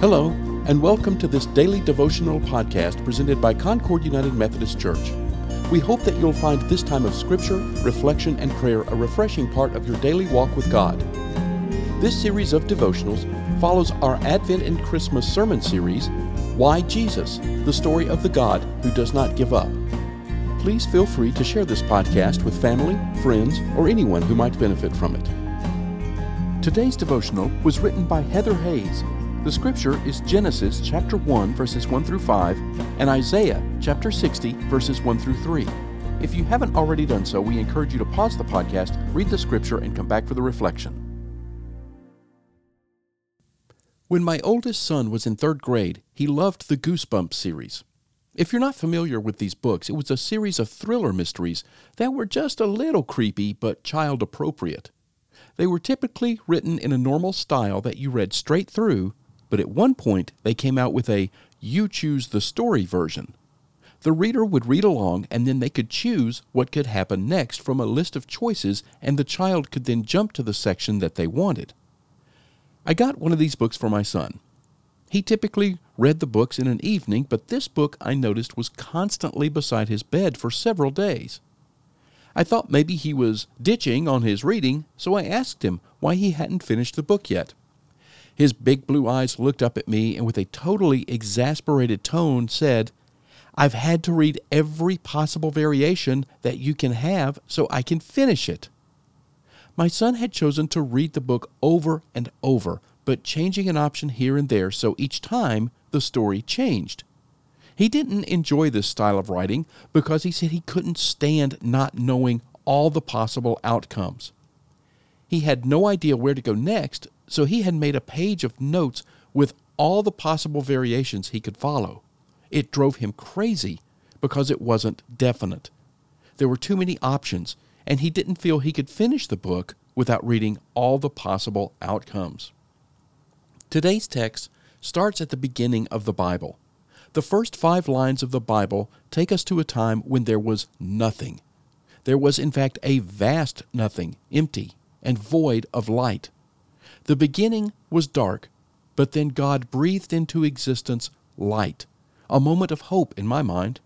Hello, and welcome to this daily devotional podcast presented by Concord United Methodist Church. We hope that you'll find this time of scripture, reflection, and prayer a refreshing part of your daily walk with God. This series of devotionals follows our Advent and Christmas sermon series, Why Jesus? The Story of the God Who Does Not Give Up. Please feel free to share this podcast with family, friends, or anyone who might benefit from it. Today's devotional was written by Heather Hayes the scripture is Genesis chapter 1 verses 1 through 5 and Isaiah chapter 60 verses 1 through 3. If you haven't already done so, we encourage you to pause the podcast, read the scripture, and come back for the reflection. When my oldest son was in third grade, he loved the Goosebumps series. If you're not familiar with these books, it was a series of thriller mysteries that were just a little creepy but child appropriate. They were typically written in a normal style that you read straight through but at one point they came out with a you choose the story version. The reader would read along and then they could choose what could happen next from a list of choices, and the child could then jump to the section that they wanted. I got one of these books for my son. He typically read the books in an evening, but this book I noticed was constantly beside his bed for several days. I thought maybe he was ditching on his reading, so I asked him why he hadn't finished the book yet. His big blue eyes looked up at me and with a totally exasperated tone said, I've had to read every possible variation that you can have so I can finish it. My son had chosen to read the book over and over, but changing an option here and there so each time the story changed. He didn't enjoy this style of writing because he said he couldn't stand not knowing all the possible outcomes. He had no idea where to go next, so he had made a page of notes with all the possible variations he could follow. It drove him crazy because it wasn't definite. There were too many options, and he didn't feel he could finish the book without reading all the possible outcomes. Today's text starts at the beginning of the Bible. The first five lines of the Bible take us to a time when there was nothing. There was, in fact, a vast nothing, empty and void of light. The beginning was dark, but then God breathed into existence light, a moment of hope in my mind.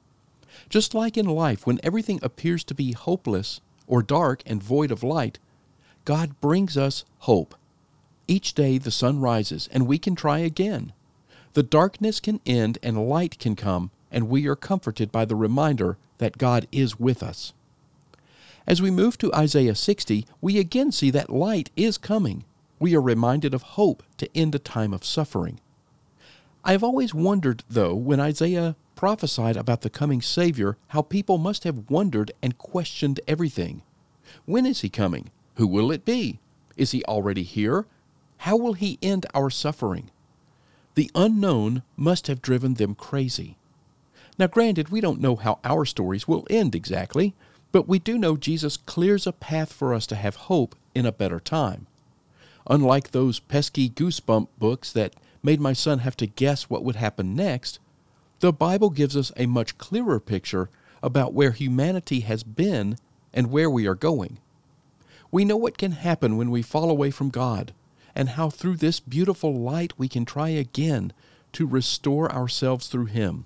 Just like in life, when everything appears to be hopeless or dark and void of light, God brings us hope. Each day the sun rises and we can try again. The darkness can end and light can come, and we are comforted by the reminder that God is with us. As we move to Isaiah 60, we again see that light is coming we are reminded of hope to end a time of suffering. I have always wondered, though, when Isaiah prophesied about the coming Savior, how people must have wondered and questioned everything. When is he coming? Who will it be? Is he already here? How will he end our suffering? The unknown must have driven them crazy. Now, granted, we don't know how our stories will end exactly, but we do know Jesus clears a path for us to have hope in a better time. Unlike those pesky goosebump books that made my son have to guess what would happen next, the Bible gives us a much clearer picture about where humanity has been and where we are going. We know what can happen when we fall away from God, and how through this beautiful light we can try again to restore ourselves through Him.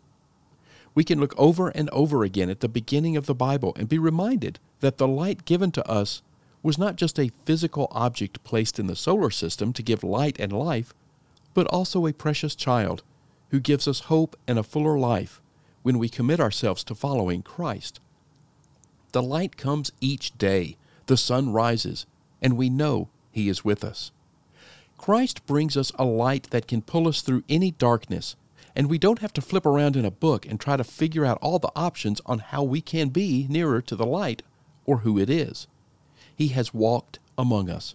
We can look over and over again at the beginning of the Bible and be reminded that the light given to us was not just a physical object placed in the solar system to give light and life, but also a precious child who gives us hope and a fuller life when we commit ourselves to following Christ. The light comes each day, the sun rises, and we know He is with us. Christ brings us a light that can pull us through any darkness, and we don't have to flip around in a book and try to figure out all the options on how we can be nearer to the light or who it is. He has walked among us.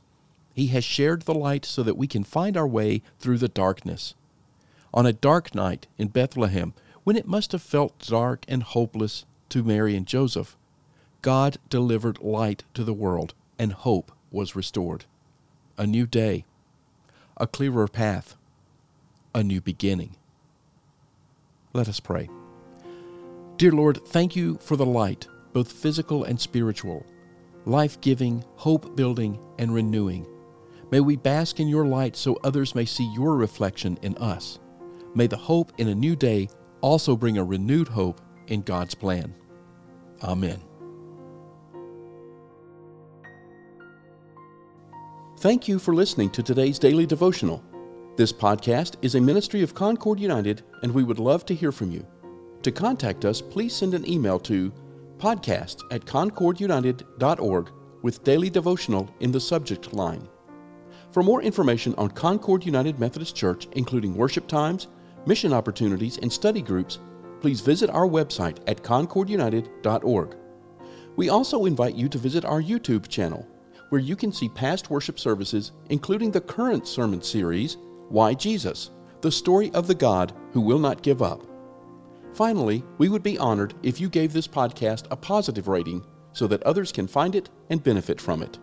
He has shared the light so that we can find our way through the darkness. On a dark night in Bethlehem, when it must have felt dark and hopeless to Mary and Joseph, God delivered light to the world, and hope was restored. A new day, a clearer path, a new beginning. Let us pray. Dear Lord, thank you for the light, both physical and spiritual, life giving, hope building, and renewing. May we bask in your light so others may see your reflection in us. May the hope in a new day also bring a renewed hope in God's plan. Amen. Thank you for listening to today's daily devotional. This podcast is a ministry of Concord United, and we would love to hear from you. To contact us, please send an email to podcast at concordunited.org with daily devotional in the subject line. For more information on Concord United Methodist Church, including worship times, mission opportunities, and study groups, please visit our website at concordunited.org. We also invite you to visit our YouTube channel, where you can see past worship services, including the current sermon series, Why Jesus? The Story of the God Who Will Not Give Up. Finally, we would be honored if you gave this podcast a positive rating so that others can find it and benefit from it.